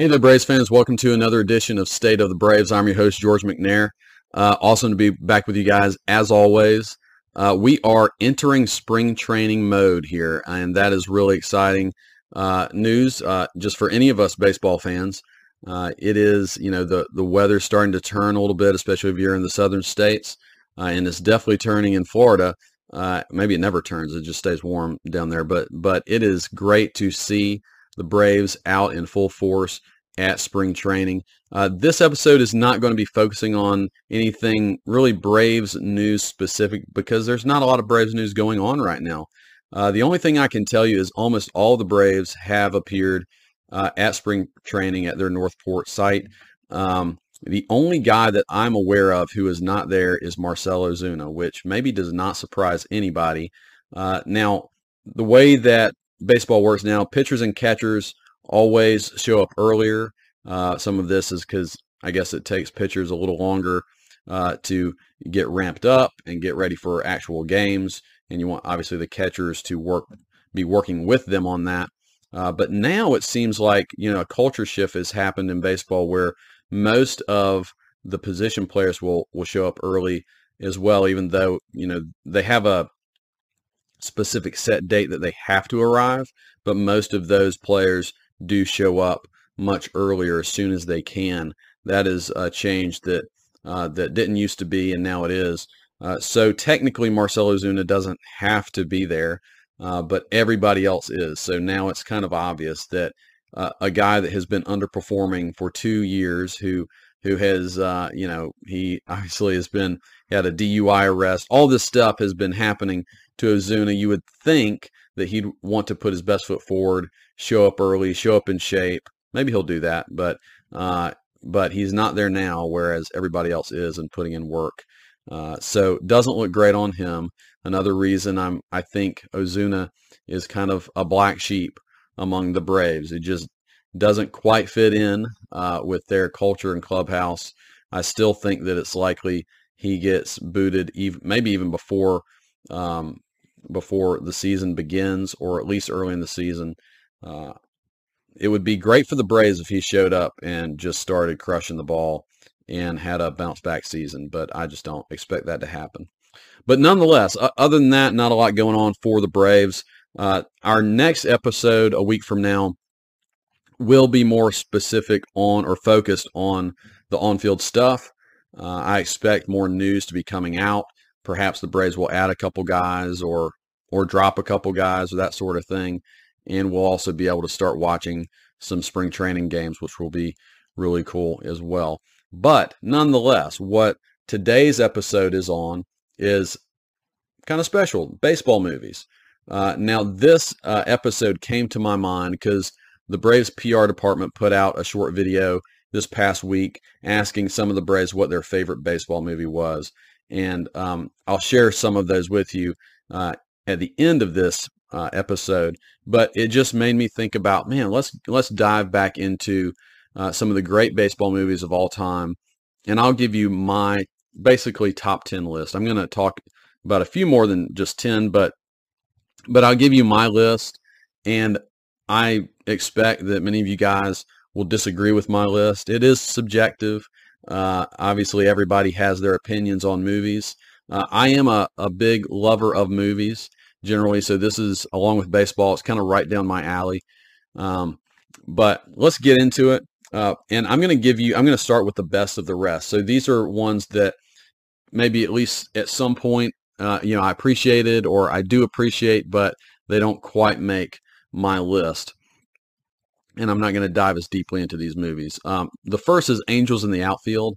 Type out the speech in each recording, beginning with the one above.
Hey there, Braves fans. Welcome to another edition of State of the Braves. I'm your host, George McNair. Uh, awesome to be back with you guys, as always. Uh, we are entering spring training mode here, and that is really exciting uh, news uh, just for any of us baseball fans. Uh, it is, you know, the, the weather's starting to turn a little bit, especially if you're in the southern states, uh, and it's definitely turning in Florida. maybe it never turns; it just stays warm down there. But but it is great to see the Braves out in full force at spring training. Uh, this episode is not going to be focusing on anything really Braves news specific because there's not a lot of Braves news going on right now. Uh, the only thing I can tell you is almost all the Braves have appeared uh, at spring training at their North Port site. Um, the only guy that I'm aware of who is not there is Marcell Ozuna, which maybe does not surprise anybody. Uh, now, the way that baseball works now, pitchers and catchers always show up earlier. Uh, some of this is because I guess it takes pitchers a little longer uh, to get ramped up and get ready for actual games. And you want obviously the catchers to work, be working with them on that. Uh, but now it seems like you know a culture shift has happened in baseball where most of the position players will will show up early as well, even though you know they have a specific set date that they have to arrive. But most of those players do show up much earlier as soon as they can. That is a change that uh, that didn't used to be, and now it is. Uh, so technically, Marcell Ozuna doesn't have to be there, uh, but everybody else is. So now it's kind of obvious that uh, a guy that has been underperforming for two years, who who has, uh, you know, he obviously has been had a DUI arrest. All this stuff has been happening to Ozuna. You would think that he'd want to put his best foot forward, show up early, show up in shape. Maybe he'll do that, but uh, but he's not there now, whereas everybody else is and putting in work. Uh, so doesn't look great on him. Another reason I'm I think Ozuna is kind of a black sheep among the Braves. It just doesn't quite fit in uh, with their culture and clubhouse. I still think that it's likely he gets booted, even maybe even before um, before the season begins, or at least early in the season. Uh, it would be great for the Braves if he showed up and just started crushing the ball and had a bounce back season, but I just don't expect that to happen. But nonetheless, other than that, not a lot going on for the Braves. Uh, our next episode a week from now will be more specific on or focused on the on-field stuff. Uh, I expect more news to be coming out perhaps the Braves will add a couple guys or or drop a couple guys or that sort of thing. And we'll also be able to start watching some spring training games, which will be really cool as well. But nonetheless, what today's episode is on is kind of special baseball movies. Uh, now, this uh, episode came to my mind because the Braves PR department put out a short video this past week asking some of the Braves what their favorite baseball movie was and um, I'll share some of those with you uh, at the end of this uh, episode. But it just made me think about, man, let's let's dive back into uh, some of the great baseball movies of all time, and I'll give you my basically top ten list. I'm going to talk about a few more than just ten, but but I'll give you my list, and I expect that many of you guys will disagree with my list. It is subjective. Uh, obviously, everybody has their opinions on movies. Uh, I am a, a big lover of movies generally, so this is, along with baseball, it's kind of right down my alley. Um, but let's get into it. Uh, and I'm going to give you, I'm going to start with the best of the rest. So these are ones that maybe at least at some point, uh, you know, I appreciated or I do appreciate, but they don't quite make my list and I'm not going to dive as deeply into these movies. Um, the first is Angels in the Outfield.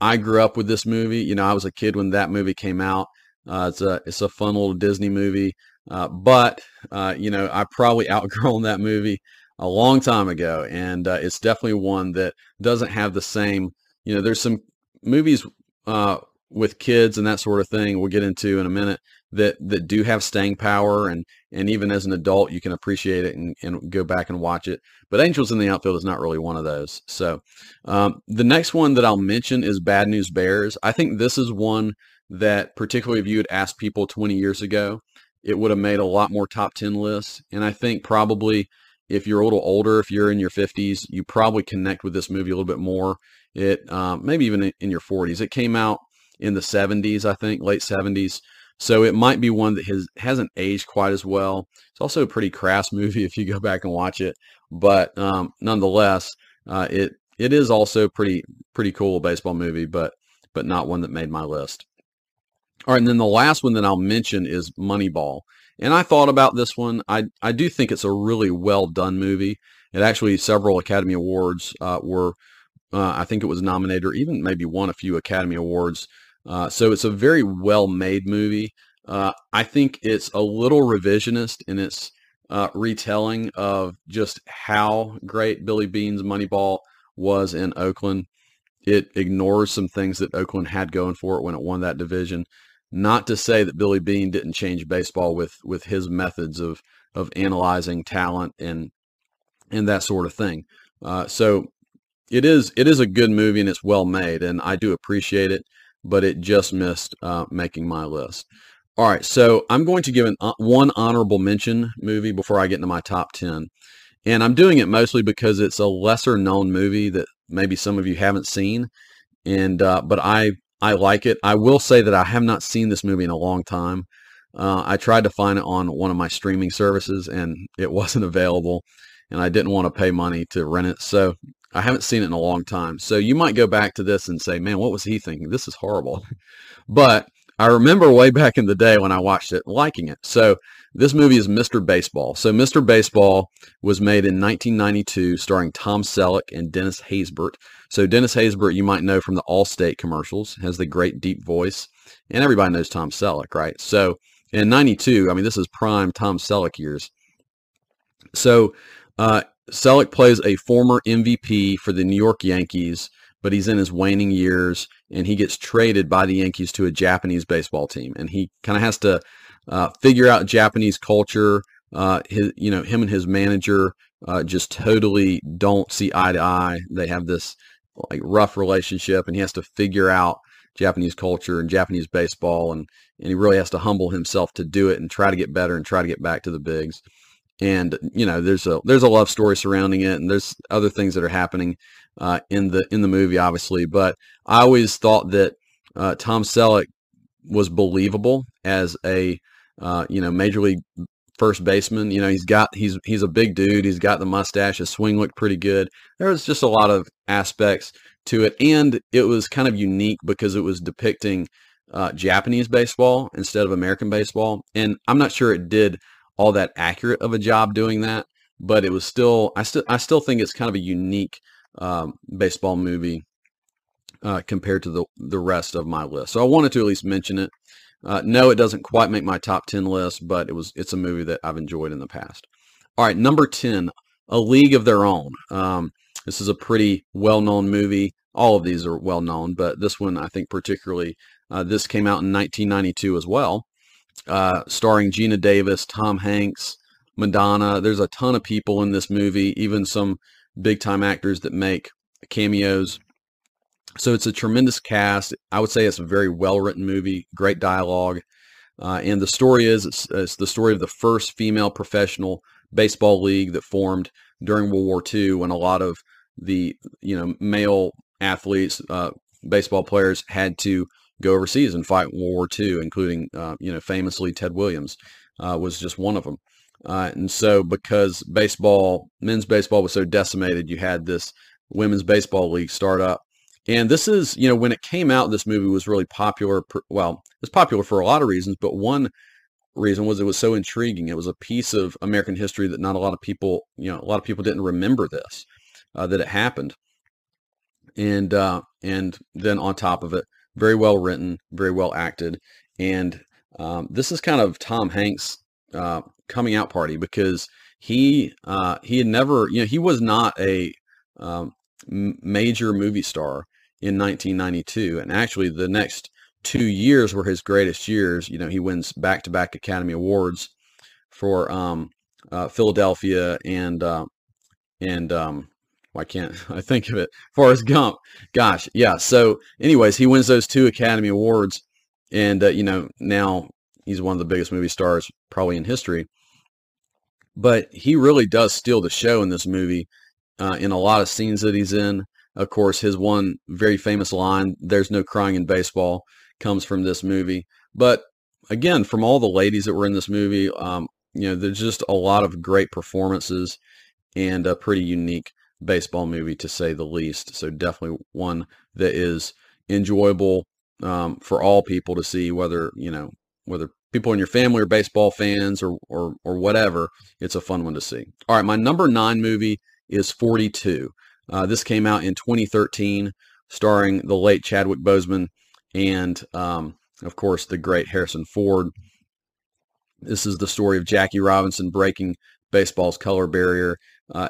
I grew up with this movie. You know, I was a kid when that movie came out. Uh, it's a it's a fun little Disney movie, uh, but uh, you know, I probably outgrown that movie a long time ago, and uh, it's definitely one that doesn't have the same. You know, there's some movies uh, with kids and that sort of thing. We'll get into in a minute that that do have staying power and and even as an adult you can appreciate it and, and go back and watch it but angels in the outfield is not really one of those so um, the next one that i'll mention is bad news bears i think this is one that particularly if you had asked people 20 years ago it would have made a lot more top 10 lists and i think probably if you're a little older, if you're in your 50s, you probably connect with this movie a little bit more. It um, maybe even in your 40s. It came out in the 70s, I think, late 70s. So it might be one that has hasn't aged quite as well. It's also a pretty crass movie if you go back and watch it, but um, nonetheless, uh, it it is also pretty pretty cool baseball movie, but but not one that made my list. All right, and then the last one that I'll mention is Moneyball. And I thought about this one. I I do think it's a really well done movie. It actually several Academy Awards uh, were. Uh, I think it was nominated or even maybe won a few Academy Awards. Uh, so it's a very well made movie. Uh, I think it's a little revisionist in its uh, retelling of just how great Billy Beane's Moneyball was in Oakland. It ignores some things that Oakland had going for it when it won that division. Not to say that Billy Beane didn't change baseball with with his methods of of analyzing talent and and that sort of thing. Uh, so it is it is a good movie and it's well made and I do appreciate it, but it just missed uh, making my list. All right, so I'm going to give an, uh, one honorable mention movie before I get into my top ten, and I'm doing it mostly because it's a lesser known movie that maybe some of you haven't seen, and uh, but I I like it. I will say that I have not seen this movie in a long time. Uh, I tried to find it on one of my streaming services and it wasn't available, and I didn't want to pay money to rent it. So I haven't seen it in a long time. So you might go back to this and say, man, what was he thinking? This is horrible. But I remember way back in the day when I watched it liking it. So this movie is Mr. Baseball. So Mr. Baseball was made in 1992 starring Tom Selleck and Dennis Haysbert. So Dennis Haysbert you might know from the Allstate commercials, has the great deep voice. And everybody knows Tom Selleck, right? So in 92, I mean, this is prime Tom Selleck years. So uh, Selleck plays a former MVP for the New York Yankees but he's in his waning years and he gets traded by the Yankees to a Japanese baseball team. And he kind of has to uh, figure out Japanese culture. Uh, his, you know, him and his manager uh, just totally don't see eye to eye. They have this like rough relationship, and he has to figure out Japanese culture and Japanese baseball, and and he really has to humble himself to do it and try to get better and try to get back to the bigs. And you know, there's a there's a love story surrounding it, and there's other things that are happening uh, in the in the movie, obviously. But I always thought that uh, Tom Selleck was believable as a uh, you know major league first baseman. You know he's got he's he's a big dude. He's got the mustache. His swing looked pretty good. There was just a lot of aspects to it, and it was kind of unique because it was depicting uh, Japanese baseball instead of American baseball. And I'm not sure it did all that accurate of a job doing that, but it was still I still I still think it's kind of a unique um, baseball movie uh, compared to the the rest of my list. So I wanted to at least mention it. Uh, no, it doesn't quite make my top ten list, but it was it's a movie that I've enjoyed in the past. All right, number ten, A League of Their Own. Um, this is a pretty well-known movie. All of these are well-known, but this one I think particularly. Uh, this came out in 1992 as well, uh, starring Geena Davis, Tom Hanks, Madonna. There's a ton of people in this movie, even some big time actors that make cameos. So it's a tremendous cast. I would say it's a very well written movie, great dialogue. Uh, and the story is it's, it's, the story of the first female professional baseball league that formed during World War II when a lot of the you know male athletes, uh, baseball players had to go overseas and fight World War II, including uh, you know famously Ted Williams uh, was just one of them. Uh, and so because baseball, men's baseball was so decimated, you had this women's baseball league start up. And this is, you know, when it came out, this movie was really popular. Well, it's popular for a lot of reasons, but one reason was it was so intriguing. It was a piece of American history that not a lot of people, you know, a lot of people didn't remember this, uh, that it happened. And, uh, and then on top of it, very well written, very well acted. And um, this is kind of Tom Hanks' uh, coming out party because he uh, he had never you know he was not a um, major movie star in 1992 and actually the next two years were his greatest years you know he wins back-to-back academy awards for um, uh, philadelphia and uh, and um, why can't I think of it? Forrest Gump. Gosh, yeah. So, anyways, he wins those two Academy Awards, and uh, you know now he's one of the biggest movie stars probably in history. but he really does steal the show in this movie uh, in a lot of scenes that he's in. Of course, his one very famous line, "There's no crying in baseball," comes from this movie. But again, from all the ladies that were in this movie, um, you know, there's just a lot of great performances and a pretty unique baseball movie to say the least. So definitely one that is enjoyable um, for all people to see, whether you know whether people in your family are baseball fans or or or whatever. It's a fun one to see. All right, my number nine movie is 42. Uh, this came out in 2013, starring the late Chadwick Boseman and, um, of course, the great Harrison Ford. This is the story of Jackie Robinson breaking baseball's color barrier. Uh,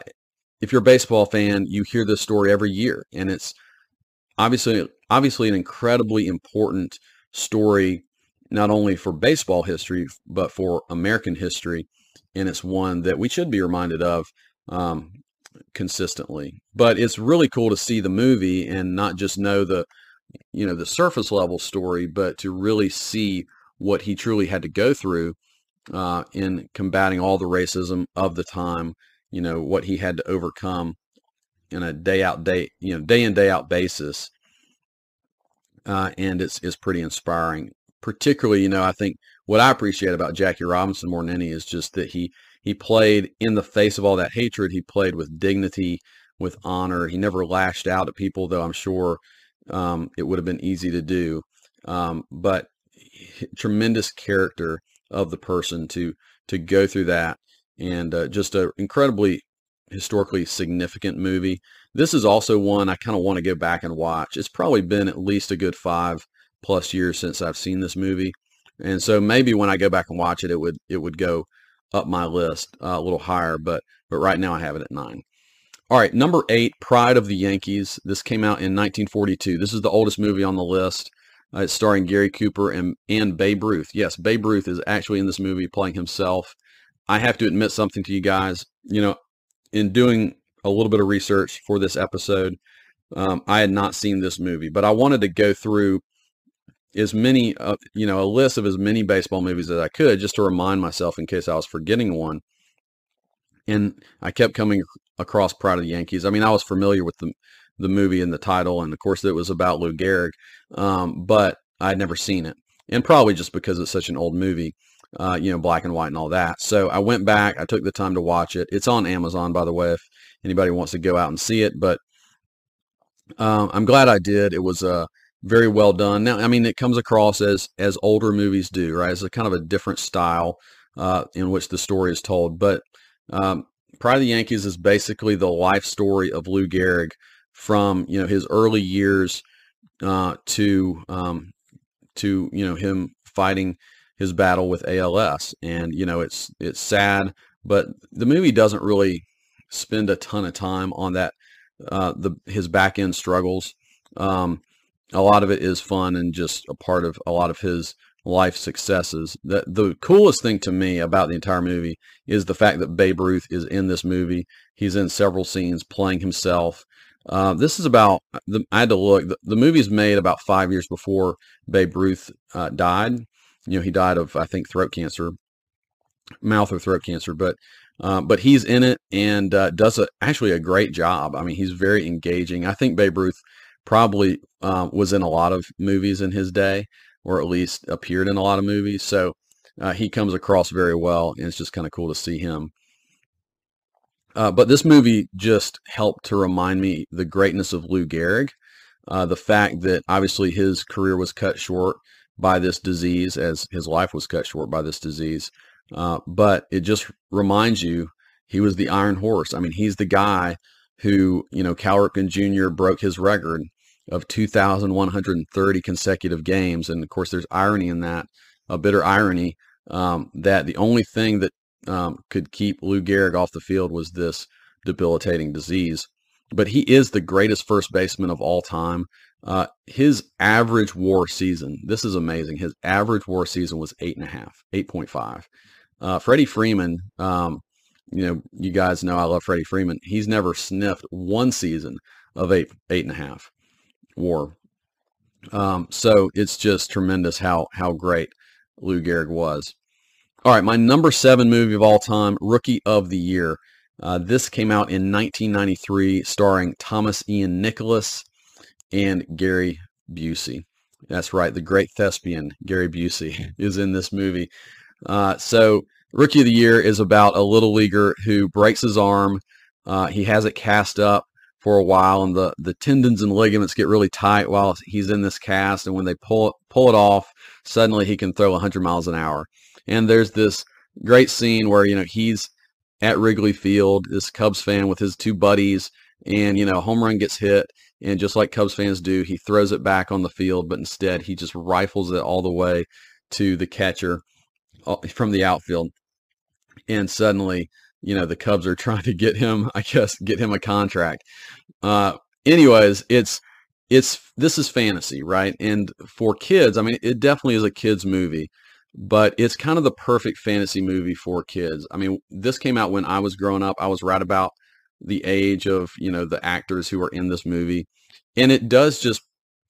if you're a baseball fan, you hear this story every year, and it's obviously obviously an incredibly important story, not only for baseball history but for American history, and it's one that we should be reminded of um, consistently. But it's really cool to see the movie and not just know the you know the surface level story, but to really see what he truly had to go through uh, in combating all the racism of the time. You know what he had to overcome in a day out day you know day in day out basis, uh, and it's it's pretty inspiring. Particularly, you know, I think what I appreciate about Jackie Robinson more than any is just that he he played in the face of all that hatred. He played with dignity, with honor. He never lashed out at people, though I'm sure um, it would have been easy to do. Um, but tremendous character of the person to to go through that, and uh, just an incredibly historically significant movie. This is also one I kind of want to go back and watch. It's probably been at least a good five plus years since I've seen this movie, and so maybe when I go back and watch it, it would it would go up my list uh, a little higher, but but right now I have it at nine. All right, number eight, Pride of the Yankees. This came out in 1942. This is the oldest movie on the list. Uh, it's starring Gary Cooper and, and Babe Ruth. Yes, Babe Ruth is actually in this movie playing himself. I have to admit something to you guys. You know, in doing a little bit of research for this episode, um, I had not seen this movie, but I wanted to go through as many, uh, you know, a list of as many baseball movies as I could just to remind myself in case I was forgetting one. And I kept coming across Pride of the Yankees. I mean, I was familiar with the the movie and the title, and of course, it was about Lou Gehrig, um, but I'd never seen it, and probably just because it's such an old movie, uh, you know, black and white and all that. So I went back. I took the time to watch it. It's on Amazon, by the way, if anybody wants to go out and see it. But um, I'm glad I did. It was uh, very well done. Now, I mean, it comes across as as older movies do, right? It's a kind of a different style uh, in which the story is told. But um, Pride of the Yankees is basically the life story of Lou Gehrig from you know his early years uh, to um, to you know him fighting his battle with ALS, and you know it's it's sad, but the movie doesn't really spend a ton of time on that uh, the his back end struggles. Um, a lot of it is fun and just a part of a lot of his life successes. The, the coolest thing to me about the entire movie is the fact that Babe Ruth is in this movie. He's in several scenes playing himself. Uh, this is about, the, I had to look, the, the movie is made about five years before Babe Ruth uh, died. You know, he died of, I think, throat cancer, mouth or throat cancer, but uh, but he's in it and uh, does a, actually a great job. I mean, he's very engaging. I think Babe Ruth probably uh, was in a lot of movies in his day, or at least appeared in a lot of movies. So uh, he comes across very well, and it's just kind of cool to see him. Uh, but this movie just helped to remind me the greatness of Lou Gehrig, the fact that obviously his career was cut short by this disease, as his life was cut short by this disease. Uh, but it just reminds you he was the Iron Horse. I mean, he's the guy who, you know, Cal Ripken Jr. broke his record of 2,130 consecutive games. And of course, there's irony in that, a bitter irony, um, that the only thing that um, could keep Lou Gehrig off the field was this debilitating disease. But he is the greatest first baseman of all time. Uh, his average WAR season, this is amazing. His average WAR season was eight and a half, 8.5. Uh, Freddie Freeman, um, you know, you guys know I love Freddie Freeman. He's never sniffed one season of eight, eight and a half war. Um, so it's just tremendous how how great Lou Gehrig was. All right, my number seven movie of all time, Rookie of the Year. Uh, this came out in 1993, starring Thomas Ian Nicholas and Gary Busey. That's right, the great thespian Gary Busey is in this movie. Uh, so, Rookie of the Year is about a little leaguer who breaks his arm. Uh, he has it cast up for a while, and the, the tendons and ligaments get really tight while he's in this cast. And when they pull it, pull it off, suddenly he can throw 100 miles an hour. And there's this great scene where you know he's at Wrigley Field, this Cubs fan with his two buddies, and you know home run gets hit, and just like Cubs fans do, he throws it back on the field, but instead he just rifles it all the way to the catcher uh, from the outfield. And suddenly, you know, the Cubs are trying to get him, I guess, get him a contract. Uh, anyways, it's it's this is fantasy, right? And for kids, I mean, it definitely is a kids movie, but it's kind of the perfect fantasy movie for kids. I mean, this came out when I was growing up. I was right about the age of you know the actors who are in this movie and it does just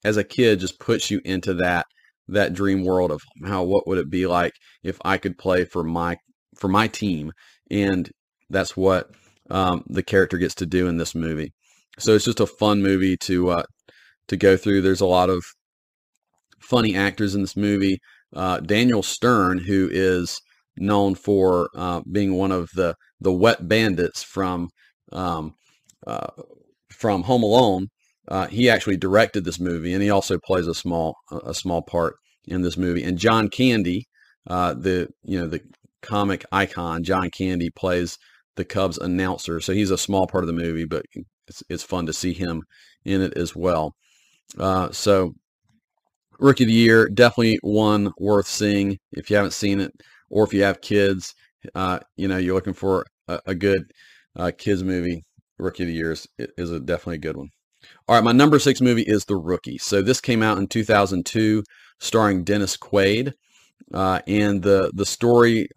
as a kid just puts you into that that dream world of how what would it be like if I could play for my for my team? And that's what um, the character gets to do in this movie. So it's just a fun movie to uh, to go through. There's a lot of funny actors in this movie. Uh, Daniel Stern who is known for uh, being one of the the wet bandits from um, uh, from Home Alone. Uh, he actually directed this movie, and he also plays a small a small part in this movie. And John Candy, uh, the you know the comic icon, John Candy plays the Cubs announcer, so he's a small part of the movie, but it's it's fun to see him in it as well. Uh, so, Rookie of the Year, definitely one worth seeing if you haven't seen it, or if you have kids, uh, you know you're looking for a, a good uh, kids movie, Rookie of the Year is, is a, definitely a good one. All right, my number six movie is The Rookie. So this came out in 2002, starring Dennis Quaid, uh, and the the story,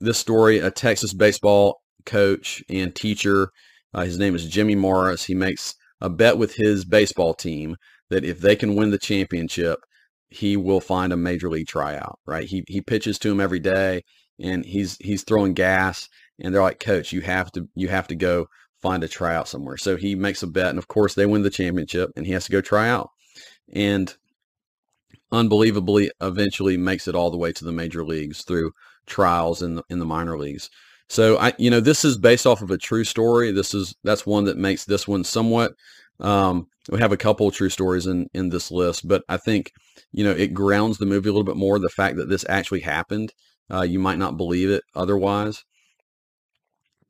this story, a Texas baseball coach and teacher, uh, his name is Jimmy Morris. He makes a bet with his baseball team that if they can win the championship, he will find a major league tryout. Right? He he pitches to him every day, and he's he's throwing gas and they're like, "Coach, you have to you have to go find a tryout somewhere." So he makes a bet, and of course they win the championship, and he has to go try out, and unbelievably, eventually makes it all the way to the major leagues through trials in the in the minor leagues. So I, you know, this is based off of a true story. This is that's one that makes this one somewhat. Um, we have a couple of true stories in in this list, but I think you know it grounds the movie a little bit more. The fact that this actually happened, uh, you might not believe it otherwise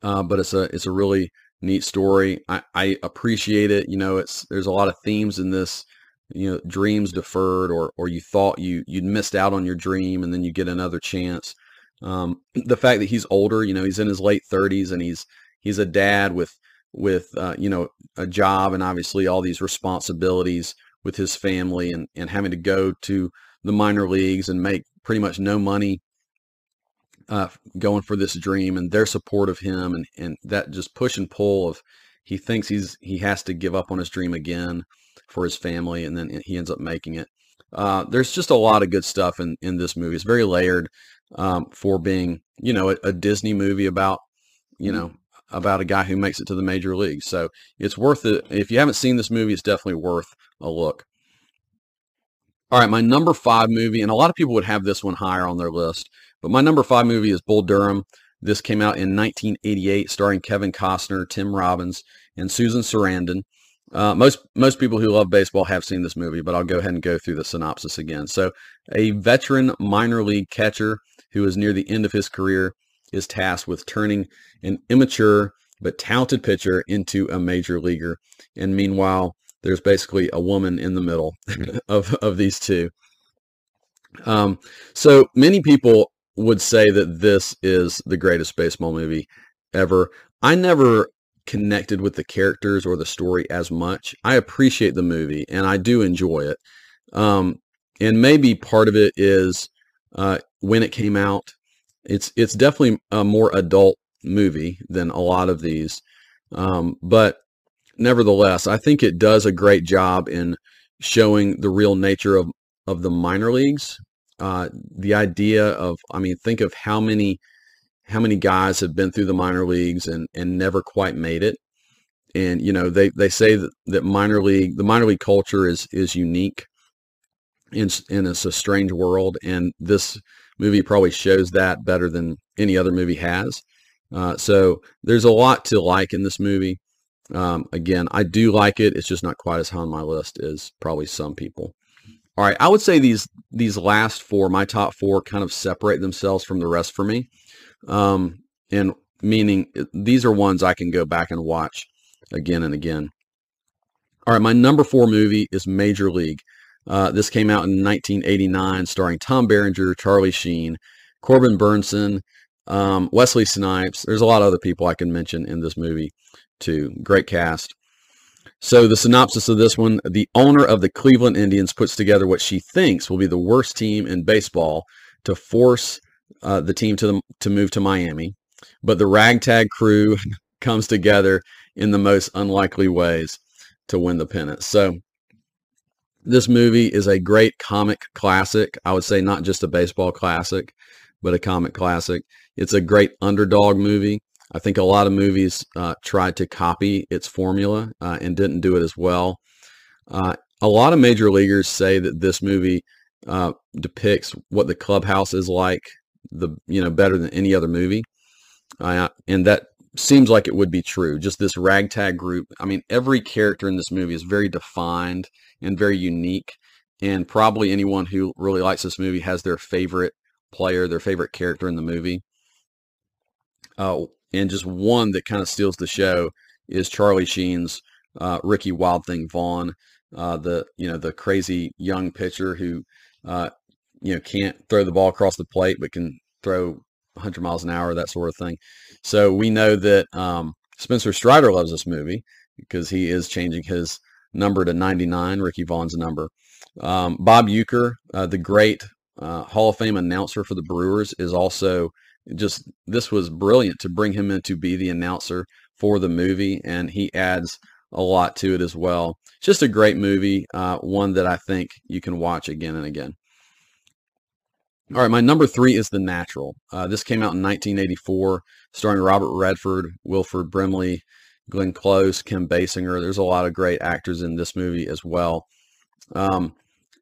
uh, but it's a it's a really neat story. I, I appreciate it. You know, it's there's a lot of themes in this. You know, dreams deferred, or or you thought you you'd missed out on your dream, and then you get another chance. Um, the fact that he's older, you know, he's in his late 30s, and he's he's a dad with with uh, you know a job and obviously all these responsibilities with his family, and and having to go to the minor leagues and make pretty much no money uh, going for this dream and their support of him and, and that just push and pull of he thinks he's he has to give up on his dream again for his family and then he ends up making it. Uh, there's just a lot of good stuff in, in this movie. It's very layered um, for being, you know, a, a, Disney movie about, you know, about a guy who makes it to the major leagues. So it's worth it. If you haven't seen this movie, it's definitely worth a look. All right, my number five movie, and a lot of people would have this one higher on their list, but my number five movie is Bull Durham. This came out in 1988, starring Kevin Costner, Tim Robbins, and Susan Sarandon. Uh, most most people who love baseball have seen this movie, but I'll go ahead and go through the synopsis again. So, a veteran minor league catcher who is near the end of his career is tasked with turning an immature but talented pitcher into a major leaguer. And meanwhile, there's basically a woman in the middle of, of these two. Um, so many people would say that this is the greatest baseball movie ever. I never connected with the characters or the story as much. I appreciate the movie and I do enjoy it. Um, and maybe part of it is uh, when it came out. It's it's definitely a more adult movie than a lot of these, um, but nevertheless, I think it does a great job in showing the real nature of of the minor leagues uh, the idea of, I mean, think of how many how many guys have been through the minor leagues and and never quite made it. And you know, they they say that, that minor league the minor league culture is is unique, and and it's a strange world. And this movie probably shows that better than any other movie has. Uh, so there's a lot to like in this movie. Um, again, I do like it. It's just not quite as high on my list as probably some people. All right, I would say these these last four, my top four, kind of separate themselves from the rest for me, um, and meaning these are ones I can go back and watch again and again. All right, my number four movie is Major League. Uh, this came out in 1989, starring Tom Berenger, Charlie Sheen, Corbin Bernsen, um, Wesley Snipes. There's a lot of other people I can mention in this movie too. Great cast. So the synopsis of this one, the owner of the Cleveland Indians puts together what she thinks will be the worst team in baseball to force uh, the team to, the, to move to Miami. But the ragtag crew comes together in the most unlikely ways to win the pennant. So this movie is a great comic classic. I would say not just a baseball classic, but a comic classic. It's a great underdog movie. I think a lot of movies uh, tried to copy its formula uh, and didn't do it as well. Uh, a lot of major leaguers say that this movie uh, depicts what the clubhouse is like, the you know better than any other movie, uh, and that seems like it would be true. Just this ragtag group. I mean, every character in this movie is very defined and very unique, and probably anyone who really likes this movie has their favorite player, their favorite character in the movie. Uh, and just one that kind of steals the show is Charlie Sheen's uh, Ricky Wild Thing Vaughn, uh, the you know the crazy young pitcher who uh, you know can't throw the ball across the plate but can throw 100 miles an hour, that sort of thing. So we know that um, Spencer Strider loves this movie because he is changing his number to 99, Ricky Vaughn's number. Um, Bob uh, the great uh, Hall of Fame announcer for the Brewers, is also just this was brilliant to bring him in to be the announcer for the movie, and he adds a lot to it as well. Just a great movie, uh, one that I think you can watch again and again. All right, my number three is The Natural. Uh, this came out in 1984, starring Robert Redford, Wilford Brimley, Glenn Close, Kim Basinger. There's a lot of great actors in this movie as well. Um,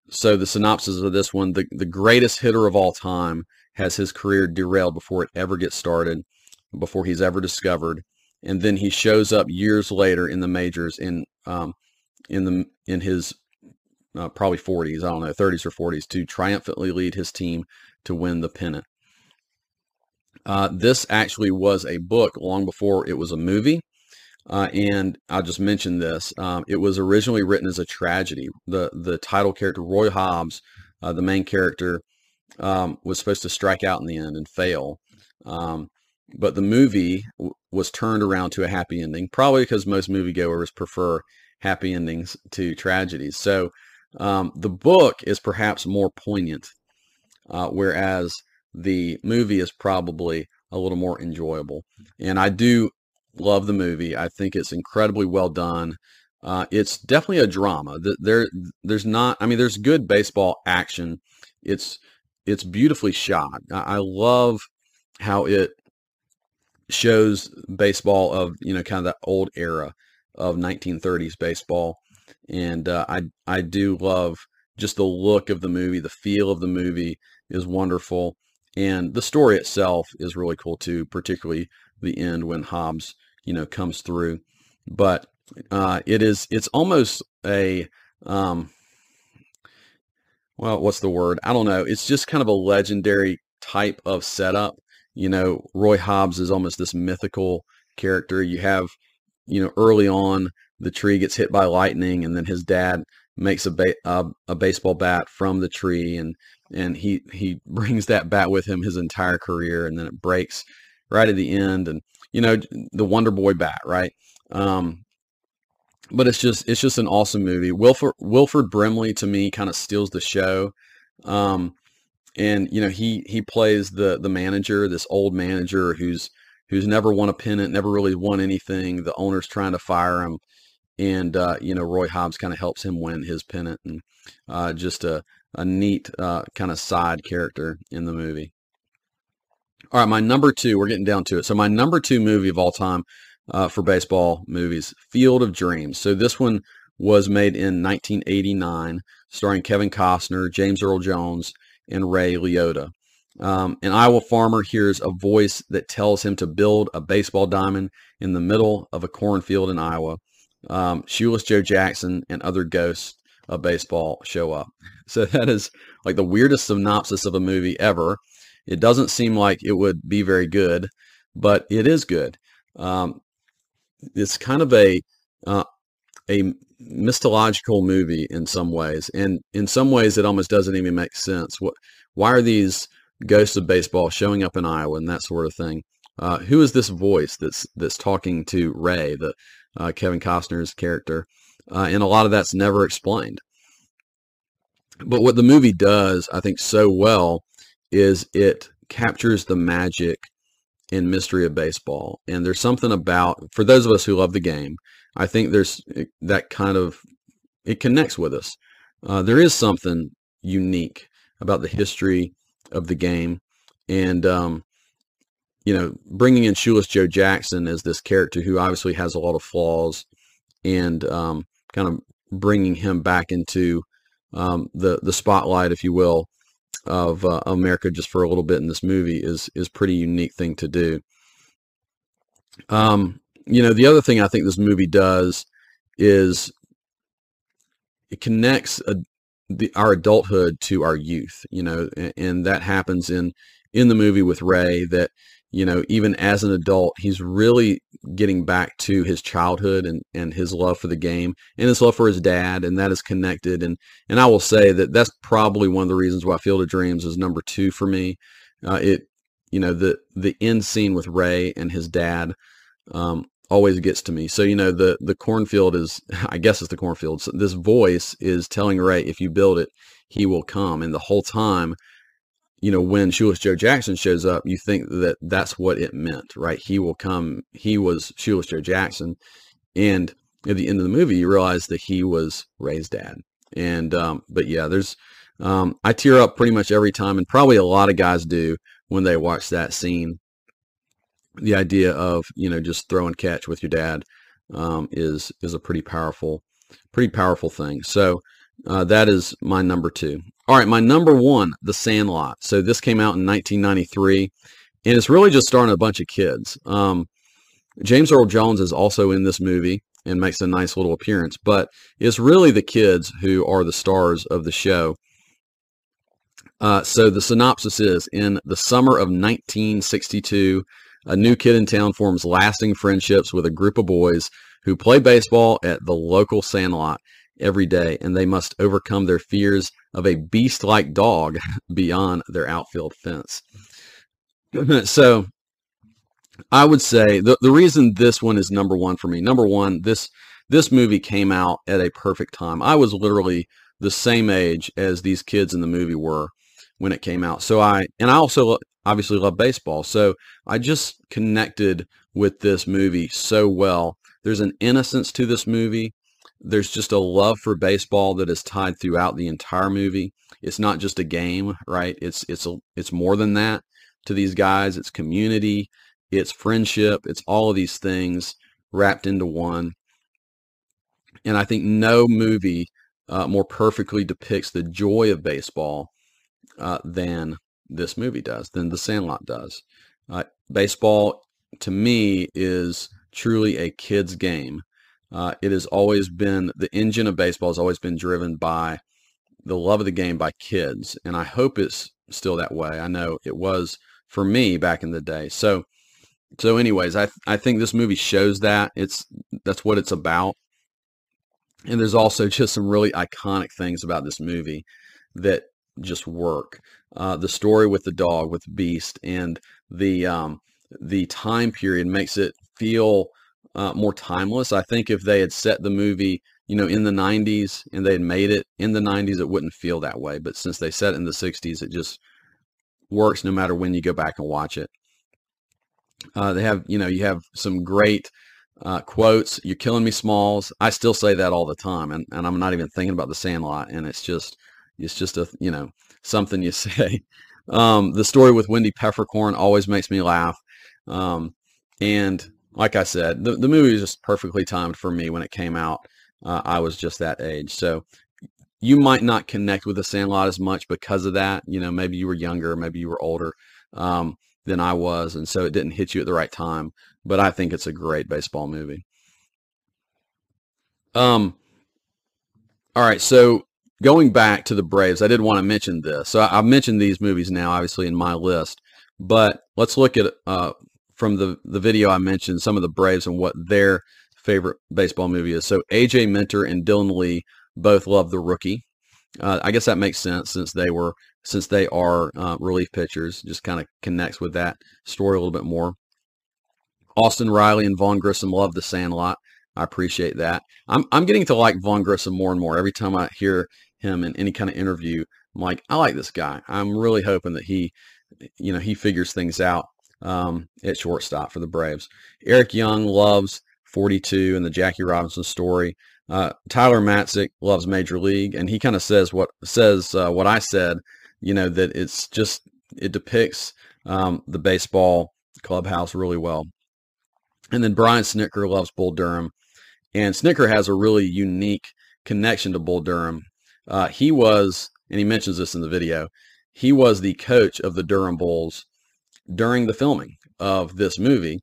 so the synopsis of this one, the, the greatest hitter of all time has his career derailed before it ever gets started, before he's ever discovered, and then he shows up years later in the majors in um, in the in his uh, probably 40s, I don't know, 30s or 40s, to triumphantly lead his team to win the pennant. Uh, this actually was a book long before it was a movie. Uh, and I'll just mention this. Um, it was originally written as a tragedy. The the title character, Roy Hobbs, uh, the main character, um, was supposed to strike out in the end and fail. Um, but the movie w- was turned around to a happy ending, probably because most moviegoers prefer happy endings to tragedies. So um, the book is perhaps more poignant, uh, whereas the movie is probably a little more enjoyable. And I do love the movie. I think it's incredibly well done. Uh, it's definitely a drama. There, there's not. I mean, there's good baseball action. It's it's beautifully shot. I love how it shows baseball of you know kind of that old era of 1930s baseball, and uh, I I do love just the look of the movie, the feel of the movie is wonderful, and the story itself is really cool too, particularly the end when Hobbs you know comes through. But uh, it is it's almost a um, well, what's the word? I don't know. It's just kind of a legendary type of setup. You know, Roy Hobbs is almost this mythical character. You have, you know, early on the tree gets hit by lightning, and then his dad makes a ba- uh, a baseball bat from the tree, and and he he brings that bat with him his entire career, and then it breaks right at the end, and you know the Wonder Boy bat, right? Um, but it's just it's just an awesome movie. Wilford Wilford Brimley to me kind of steals the show. Um, and you know he he plays the the manager, this old manager who's who's never won a pennant, never really won anything. The owner's trying to fire him, and uh, you know Roy Hobbs kind of helps him win his pennant, and uh, just a a neat uh, kind of side character in the movie. All right, my number two, we're getting down to it. So my number two movie of all time uh, for baseball movies, Field of Dreams. So this one was made in 1989, starring Kevin Costner, James Earl Jones, and Ray Liotta. Um, an Iowa farmer hears a voice that tells him to build a baseball diamond in the middle of a cornfield in Iowa. Um, Shoeless Joe Jackson and other ghosts of baseball show up. So that is like the weirdest synopsis of a movie ever. It doesn't seem like it would be very good, but it is good. Um, it's kind of a uh, a mythological movie in some ways, and in some ways it almost doesn't even make sense. What? Why are these ghosts of baseball showing up in Iowa and that sort of thing? Uh, who is this voice that's that's talking to Ray, the uh, Kevin Costner's character? Uh, and a lot of that's never explained. But what the movie does, I think, so well is it captures the magic and mystery of baseball. And there's something about, for those of us who love the game, I think there's eh, that kind of, it connects with us. Uh, there is something unique about the history of the game. And, um, you know, bringing in Shoeless Joe Jackson as this character who obviously has a lot of flaws and um, kind of bringing him back into um, the, the spotlight, if you will, of uh, America just for a little bit in this movie is is pretty unique thing to do. Um, you know, the other thing I think this movie does is it connects a, the, our adulthood to our youth. You know, and, and that happens in in the movie with Ray. That you know, even as an adult, he's really getting back to his childhood and, and his love for the game and his love for his dad, and that is connected. And and I will say that that's probably one of the reasons why Field of Dreams is number two for me. Uh, it, you know, the the end scene with Ray and his dad um, always gets to me. So you know, the the cornfield is, I guess it's the cornfield. So this voice is telling Ray, if you build it, he will come. And the whole time you know, when Shoeless Joe Jackson shows up, you think that that's what it meant, right? He will come. He was Shoeless Joe Jackson. And at the end of the movie, you realize that he was Ray's dad. And, um, but yeah, there's, um, I tear up pretty much every time, and probably a lot of guys do when they watch that scene. The idea of, you know, just throw and catch with your dad um, is is a pretty powerful, pretty powerful thing. So uh, that is my number two. All right, my number one, The Sandlot. So this came out in 1993, and it's really just starring a bunch of kids. Um, James Earl Jones is also in this movie and makes a nice little appearance, but it's really the kids who are the stars of the show. Uh, so the synopsis is in the summer of 1962, a new kid in town forms lasting friendships with a group of boys who play baseball at the local sandlot every day, and they must overcome their fears of a beast-like dog beyond their outfield fence. so I would say the, the reason this one is number one for me, number one, this this movie came out at a perfect time. I was literally the same age as these kids in the movie were when it came out. So I and I also obviously love baseball. So I just connected with this movie so well. There's an innocence to this movie there's just a love for baseball that is tied throughout the entire movie. It's not just a game, right? It's it's a, it's more than that to these guys. It's community, it's friendship, it's all of these things wrapped into one. And I think no movie uh, more perfectly depicts the joy of baseball uh, than this movie does, than The Sandlot does. Uh, baseball, to me, is truly a kid's game. Uh, it has always been the engine of baseball has always been driven by the love of the game by kids, and I hope it's still that way. I know it was for me back in the day. So, so anyways, I I think this movie shows that it's that's what it's about. And there's also just some really iconic things about this movie that just work. Uh, the story with the dog, with the Beast, and the um, the time period makes it feel uh, more timeless. I think if they had set the movie, you know, in the 90s and they had made it in the 90s, it wouldn't feel that way. But since they set it in the 60s, it just works no matter when you go back and watch it. Uh, they have, you know, you have some great uh, quotes. You're killing me, Smalls. I still say that all the time, and, and I'm not even thinking about the Sandlot. And it's just, It's just a you know something you say. Um, the story with Wendy Peppercorn always makes me laugh. Um, and like I said, the, the movie was just perfectly timed for me when it came out. Uh, I was just that age. So you might not connect with The Sandlot as much because of that. You know, maybe you were younger, maybe you were older um, than I was. And so it didn't hit you at the right time. But I think it's a great baseball movie. Um, all right. So going back to the Braves, I did want to mention this. So I, have mentioned these movies now, obviously in my list, but let's look at uh, from the the video I mentioned some of the Braves and what their favorite baseball movie is. So AJ Minter and Dylan Lee both love The Rookie. Uh, I guess that makes sense since they were since they are uh, relief pitchers. Just kind of connects with that story a little bit more. Austin Riley and Vaughn Grissom love The Sandlot. I appreciate that. I'm I'm getting to like Vaughn Grissom more and more every time I hear him in any kind of interview. I'm like, I like this guy. I'm really hoping that he, you know, he figures things out um, at shortstop for the Braves. Eric Young loves 42 and the Jackie Robinson story. Uh, Tyler Matzek loves Major League, and he kind of says what says uh, what I said. You know that it's just it depicts um, the baseball clubhouse really well. And then Brian Snitker loves Bull Durham, and Snitker has a really unique connection to Bull Durham. Uh, he was, and he mentions this in the video, he was the coach of the Durham Bulls during the filming of this movie.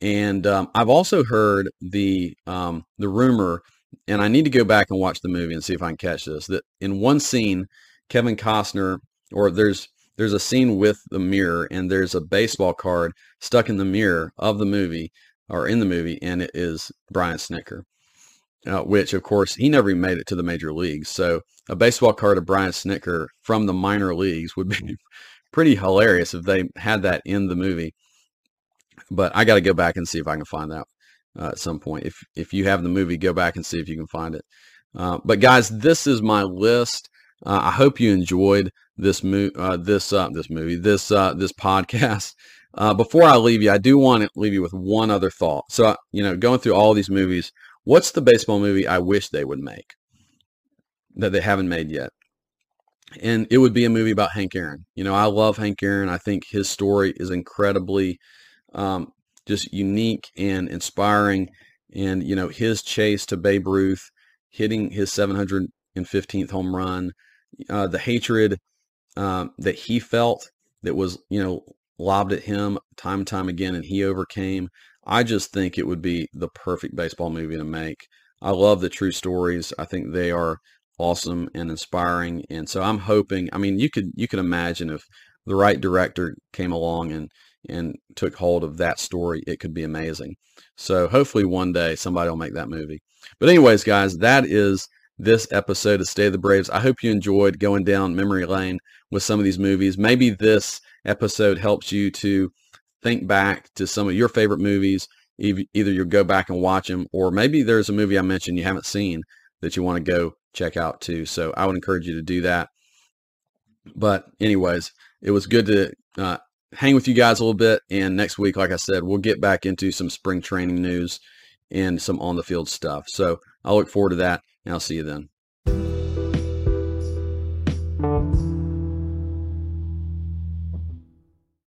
And um, I've also heard the um, the rumor, and I need to go back and watch the movie and see if I can catch this. That in one scene, Kevin Costner, or there's there's a scene with the mirror, and there's a baseball card stuck in the mirror of the movie or in the movie, and it is Brian Snitker, uh, which of course he never even made it to the major leagues. So a baseball card of Brian Snitker from the minor leagues would be pretty hilarious if they had that in the movie. But I got to go back and see if I can find that uh, at some point. If if you have the movie, go back and see if you can find it. Uh, but guys, this is my list. Uh, I hope you enjoyed this mo- uh, this uh, this movie this uh, this podcast. before I leave you, I do want to leave you with one other thought. So you know, going through all these movies, what's the baseball movie I wish they would make that they haven't made yet? And it would be a movie about Hank Aaron. You know, I love Hank Aaron. I think his story is incredibly um, just unique and inspiring. And, you know, his chase to Babe Ruth, hitting his 715th home run, uh, the hatred um, that he felt that was, you know, lobbed at him time and time again, and he overcame. I just think it would be the perfect baseball movie to make. I love the true stories. I think they are awesome and inspiring. And so I'm hoping, I mean, you could, you can imagine if the right director came along and, and took hold of that story, it could be amazing. So hopefully one day somebody will make that movie. But anyways, guys, that is this episode of State of the Braves. I hope you enjoyed going down memory lane with some of these movies. Maybe this episode helps you to think back to some of your favorite movies. Either you'll go back and watch them, or maybe there's a movie I mentioned you haven't seen that you want to go check out too. So I would encourage you to do that. But anyways, it was good to uh, hang with you guys a little bit. And next week, like I said, we'll get back into some spring training news and some on the field stuff. So I look forward to that and I'll see you then.